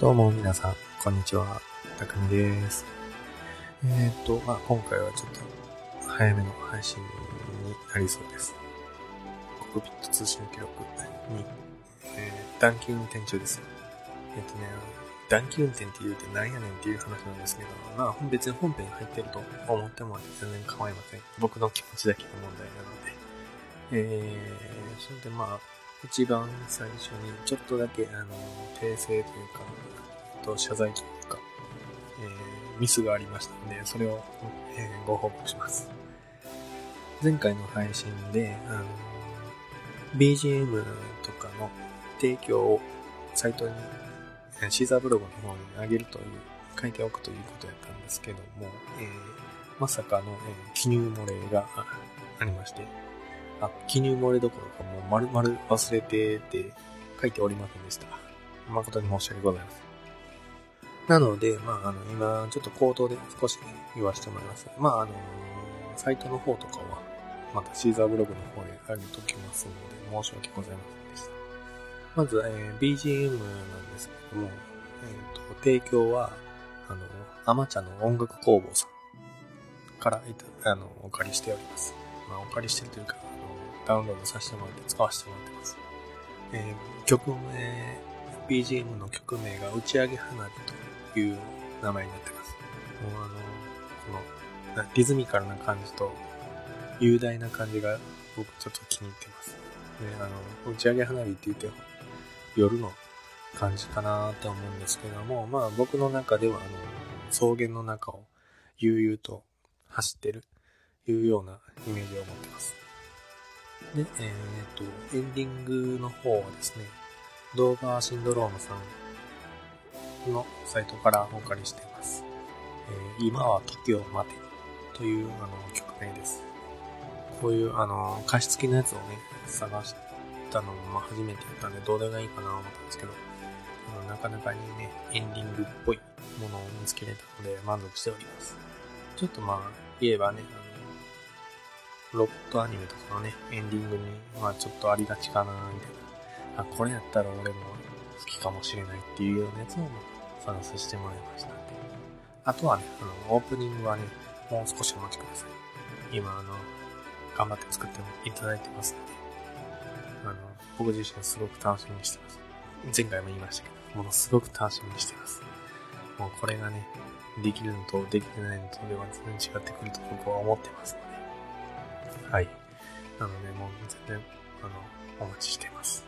どうも皆さん、こんにちは。たくみです。えーっと、まあ今回はちょっと早めの配信になりそうです。コクピット通信記録に、えー短期運転中です。えーっとね、短期運転って言うてなんやねんっていう話なんですけど、まあ別に本編に入ってると思っても全然構いません。僕の気持ちだけの問題なので。えー、それでまあ、一番最初にちょっとだけ、あの、訂正というか、えっと謝罪というか、えーミスがありましたので、それを、えーご報告します。前回の配信で、あの、BGM とかの提供をサイトに、シーザーブログの方に上げるという、書いておくということやったんですけども、えーまさかの、え記入漏れがありまして、あ、記入漏れどころかもう丸々忘れてて書いておりませんでした。誠に申し訳ございません。なので、まあ、あの、今、ちょっと口頭で少し言わせてもらいます。まあ、あの、サイトの方とかは、またシーザーブログの方で上げときますので、申し訳ございませんでした。まず、えー BGM なんですけども、えっ、と、提供は、あの、アマチャの音楽工房さんからいた、あの、お借りしております。まあ、お借りしてるというか、ダウンロードさせてもらって使わせてもらってます。えー曲名、BGM の曲名が打ち上げ花火という名前になってます。もうあの、この、リズミカルな感じと、雄大な感じが僕ちょっと気に入ってます。で、あの、打ち上げ花火って言って、夜の感じかなと思うんですけども、まあ僕の中では、あの、草原の中を悠々と走ってる、いうようなイメージを持ってます。で、えっ、と、エンディングの方はですね、動画シンドロームさんのサイトからお借りしています。えー今は時を待てというあの曲名です。こういうあの歌詞付きのやつをね、探したのもま初めてやったんでどれがいいかなと思ったんですけど、あのなかなかにね、エンディングっぽいものを見つけれたので満足しております。ちょっとまあ言えばね、あのロットアニメとかのね、エンディングに、まあちょっとありがちかな、みたいな。あ、これやったら俺も好きかもしれないっていうようなやつをまあ探させてもらいましたんで。あとはね、あの、オープニングはね、もう少しお待ちください。今、あの、頑張って作っていただいてますので、あの、僕自身すごく楽しみにしてます。前回も言いましたけど、ものすごく楽しみにしてます。もうこれがね、できるのとできてないのとでは全然違ってくると僕は思ってますので。はい。なので、もう全然、あの、お待ちしています。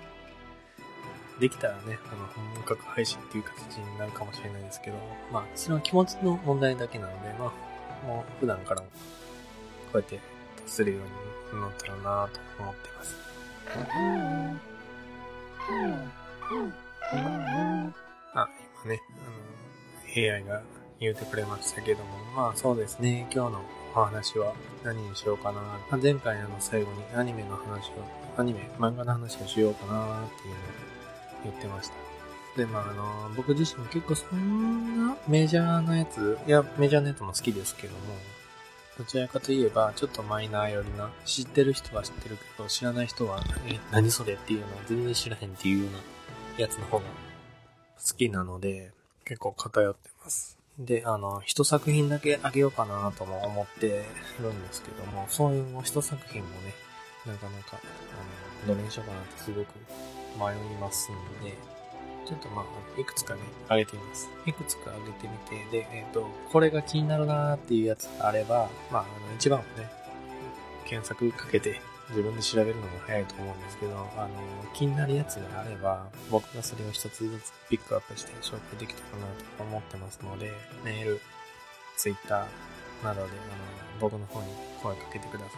できたらね、あの、本格配信っていう形になるかもしれないですけど、まあ、それは気持ちの問題だけなので、まあ、もう普段からも、こうやって出せるようになったらなと思っています。あ、今ね、あの、AI が言うてくれましたけども、まあそうですね、今日の話は何にしようかな。前回の最後にアニメの話を、アニメ、漫画の話をしようかなっていうのを言ってました。で、まああの、僕自身も結構そんなメジャーなやつ、いや、メジャーなやつも好きですけども、どちらかといえば、ちょっとマイナー寄りな、知ってる人は知ってるけど、知らない人は、え、何それっていうのを全然知らへんっていうようなやつの方が好きなので、結構偏ってます。で、あの、一作品だけあげようかなとも思ってるんですけども、そういうもう一作品もね、なかなか、あの、どれにしようかなってすごく迷いますんで、ちょっとまあ、いくつかね、あげてみます。いくつかあげてみて、で、えっ、と、これが気になるなーっていうやつがあれば、まあ、あの、一番はね、検索かけて自分で調べるのも早いと思うんですけど、あの、気になるやつがあれば、僕がそれを一つずつピックアップして紹介できたかなと思ってますので、メール、ツイッターなどで、あの、僕の方に声かけてください。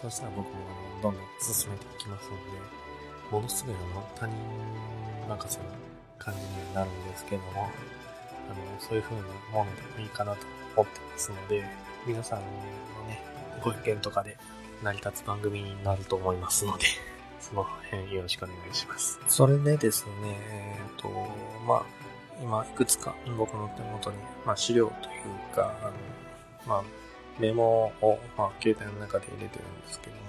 そしたら僕も、あの、どんどん進めていきますので、ものすごいあの、他人任せな感じになるんですけども、あの、そういう風なものでもいいかなと思ってますので、皆さんのね、ご意見とかで成り立つ番組になると思いますので、その辺よろしくお願いします。それでですね、えっ、と、まあ、今いくつか僕の手元に、まあ、資料というか、あの、まあ、メモを、まあ、携帯の中で入れてるんですけども、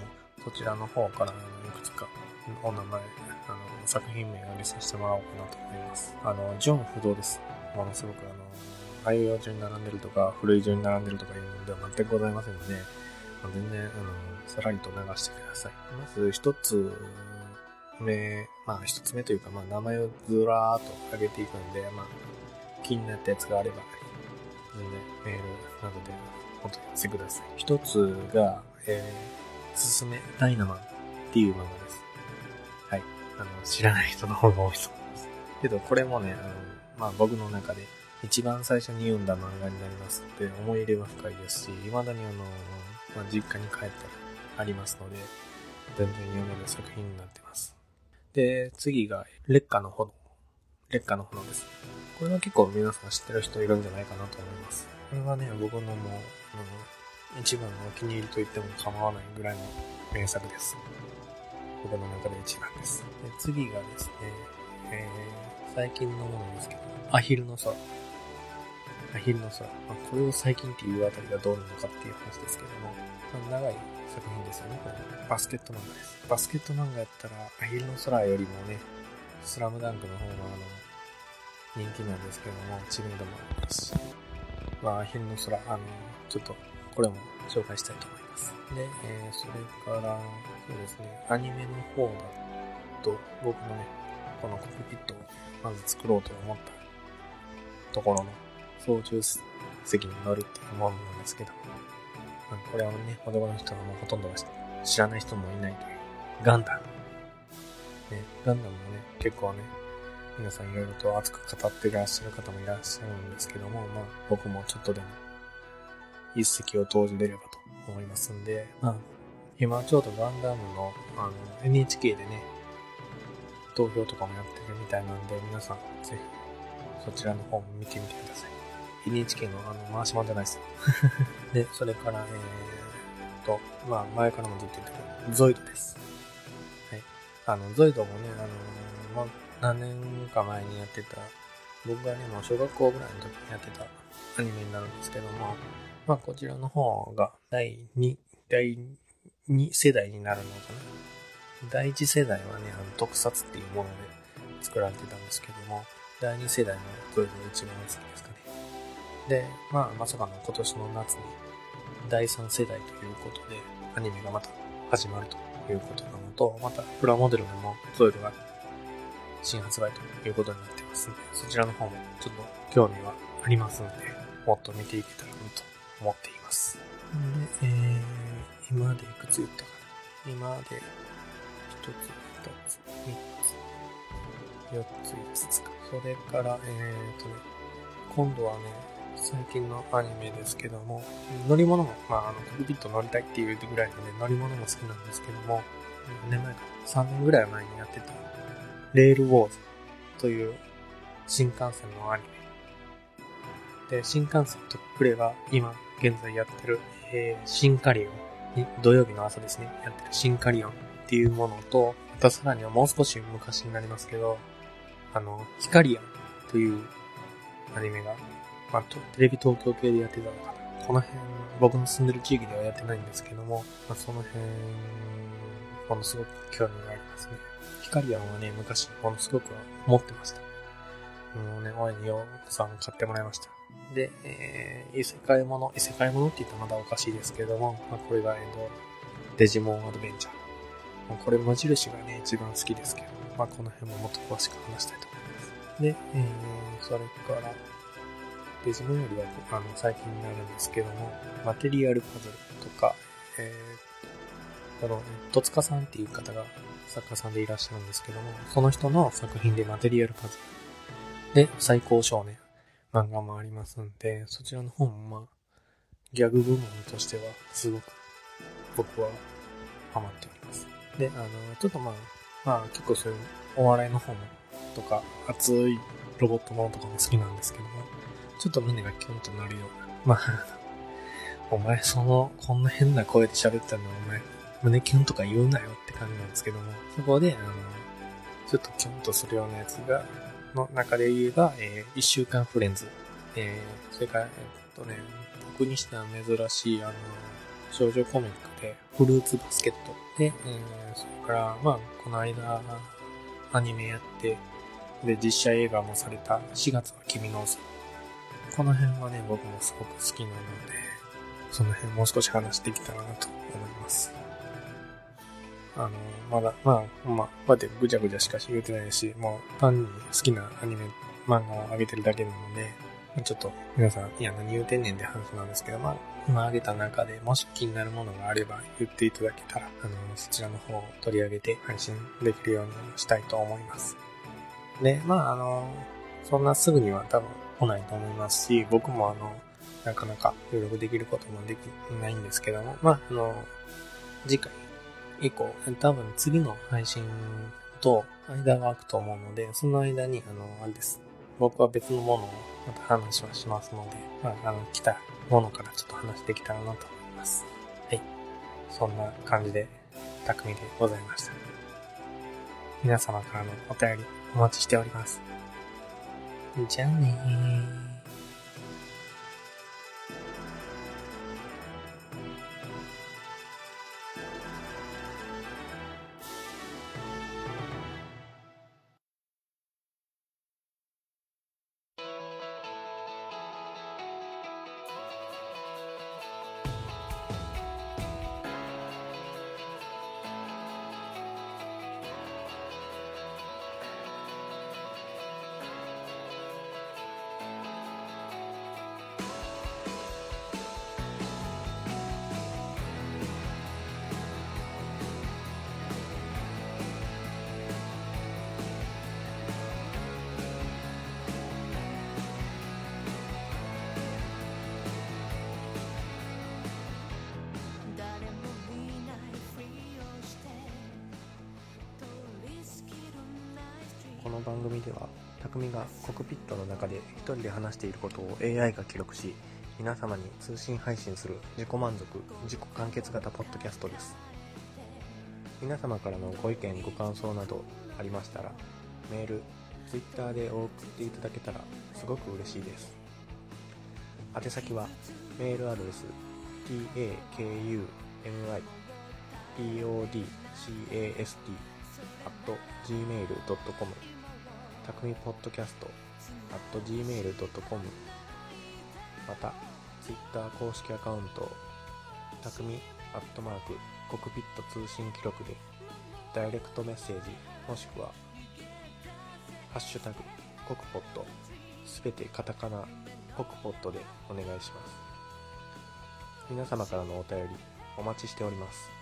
そちらの方からいくつかお名前、あの、作品名を挙げさせてもらおうかなと思います。あの、ジョン不動です。ものすごくあの、あいう順に並んでるとか、古い順に並んでるとかいうのでは全くございませんので、まあ、全然、あの、さらりと流してください。まず一つ目、まあ一つ目というか、まあ名前をずらーっと上げていくんで、まあ気になったやつがあれば、全然メールなどでお問い合わせください。一つが、えー、すすめダイナマンっていう漫画です。はい。あの、知らない人の方が多いと思います。けど、これもね、あの、まあ僕の中で一番最初に読んだ漫画になりますので、思い入れは深いですし、未だにあの、まあ、実家に帰ったらありますので、全然読める作品になってます。で、次が、劣化の炎。劣化の炎です。これは結構皆さん知ってる人いるんじゃないかなと思います。これはね、僕のもう、うん、一番のお気に入りと言っても構わないぐらいの名作です。僕の中で一番です。で次がですね、えー、最近のものですけど、アヒルの空。アヒルの空。まあ、これを最近っていうあたりがどうなのかっていう話ですけども、まあ、長い作品ですよね、これ。バスケット漫画です。バスケット漫画やったら、アヒルの空よりもね、スラムダンクの方があの、人気なんですけども、知名度もありますし、まあ、アヒルの空、あの、ちょっと、これも紹介したいと思います。で、えー、それから、そうですね、アニメの方だと、僕のね、このコックピットをまず作ろうと思ったところの操縦席に乗るっていうものなんですけど、これはね、男の人はもうほとんどは知らない人もいないという、ガンダム。ね、ガンダムもね、結構ね、皆さんいろいろと熱く語っていらっしゃる方もいらっしゃるんですけども、まあ僕もちょっとでも一石を投じれればと思いますんで、まあ今ちょうどガンダムのあの NHK でね、投票とかもやってるみたいなんで、皆さんぜひそちらの方も見てみてください。NHK のあの回し物じゃないですよ。で、それから、えー、と、まあ前からもずっと言ってたゾイドです。はい。あの、ゾイドもね、あの、まあ何年か前にやってた、僕がね、もう小学校ぐらいの時にやってたアニメになるんですけども、まあこちらの方が第2、第2世代になるのかな。第1世代はね、あの特撮っていうもので作られてたんですけども、第2世代のゾイドが一番好きですかね。で、まあまさかの今年の夏に第3世代ということでアニメがまた始まるということなのと、またプラモデルもゾイドが新発売ということになってますんで、そちらの方もちょっと興味はありますので、もっと見ていけたらなと思っています。で、えー、今までいくつ言ったかな？今まで1つ、2つ、3つ、4つ、5つか。それから、えーとね、今度はね、最近のアニメですけども、乗り物も、まあ、あの、コクピット乗りたいっていうぐらいのね、乗り物も好きなんですけども、何年前か、3年ぐらい前にやってたレールウォーズという新幹線のアニメ。で、新幹線とプレは今現在やってる、えー、シンカリオン、土曜日の朝ですね、やってるシンカリオンっていうものと、またさらにはもう少し昔になりますけど、あの、ヒカリアンというアニメが、まあ、テレビ東京系でやってたのかな。この辺、僕の住んでる地域ではやってないんですけども、まあ、その辺、ものすごく興味がありますね。ヒカリアンはね、昔、ものすごく持ってました。もうね、親にようさん買ってもらいました。で、えー、異世界もの、異世界ものって言ったらまだおかしいですけども、まあ、これが、えっと、デジモンアドベンチャー。まあ、これ無印がね、一番好きですけど、まあ、この辺ももっと詳しく話したいと思います。で、えー、それから、デジモンよりは、あの、最近になるんですけども、マテリアルパズルとか、えー、この、戸塚さんっていう方が作家さんでいらっしゃるんですけども、その人の作品でマテリアルパズルで最高少年漫画もありますんで、そちらの方もまあ、ギャグ部門としてはすごく僕はハマっております。で、あの、ちょっとまあ、まあ結構そういうお笑いの方もとか、熱いロボットものとかも好きなんですけども、ちょっと胸がキュンとなるような、まあ、お前その、こんな変な声で喋ったのお前胸キュンとか言うなよって感じなんですけども、そこで、あの、ちょっとキュンとするようなやつが、の中で言えば、えー、一週間フレンズ。えー、それから、えっとね、僕にしては珍しい、あの、少女コミックで、フルーツバスケットで、えー、それから、まあ、この間、アニメやって、で、実写映画もされた4月は君の嘘。この辺はね、僕もすごく好きなので、その辺もう少し話できたらなと思います。あの、まだ、まあ、まあ、こうやってぐちゃぐちゃしか言うてないし、もう単に好きなアニメ、漫画を上げてるだけなので、ちょっと皆さん、いや何言うてんねんって話なんですけど、まあ、今挙げた中でもし気になるものがあれば言っていただけたら、あの、そちらの方を取り上げて配信できるようにしたいと思います。で、まあ、あの、そんなすぐには多分来ないと思いますし、僕もあの、なかなか協力できることもできないんですけども、まあ、あの、次回以降、多分次の配信と間が空くと思うので、その間に、あの、あれです。僕は別のものをまた話はしますので、まあ、あの、来たものからちょっと話できたらなと思います。はい。そんな感じで、匠でございました。皆様からのお便りお待ちしております。じゃの番組では匠がコクピットの中で一人で話していることを AI が記録し皆様に通信配信する自己満足自己完結型ポッドキャストです。皆様からのご意見ご感想などありましたらメール Twitter でお送っていただけたらすごく嬉しいです。宛先はメールアドレス takumi podcast gmail.com たくみポッドキャスト at gmail.com また Twitter 公式アカウントたくみアットマークコクピット通信記録でダイレクトメッセージもしくはハッシュタグコクポットすべてカタカナコクポットでお願いします。皆様からのお便りお待ちしております。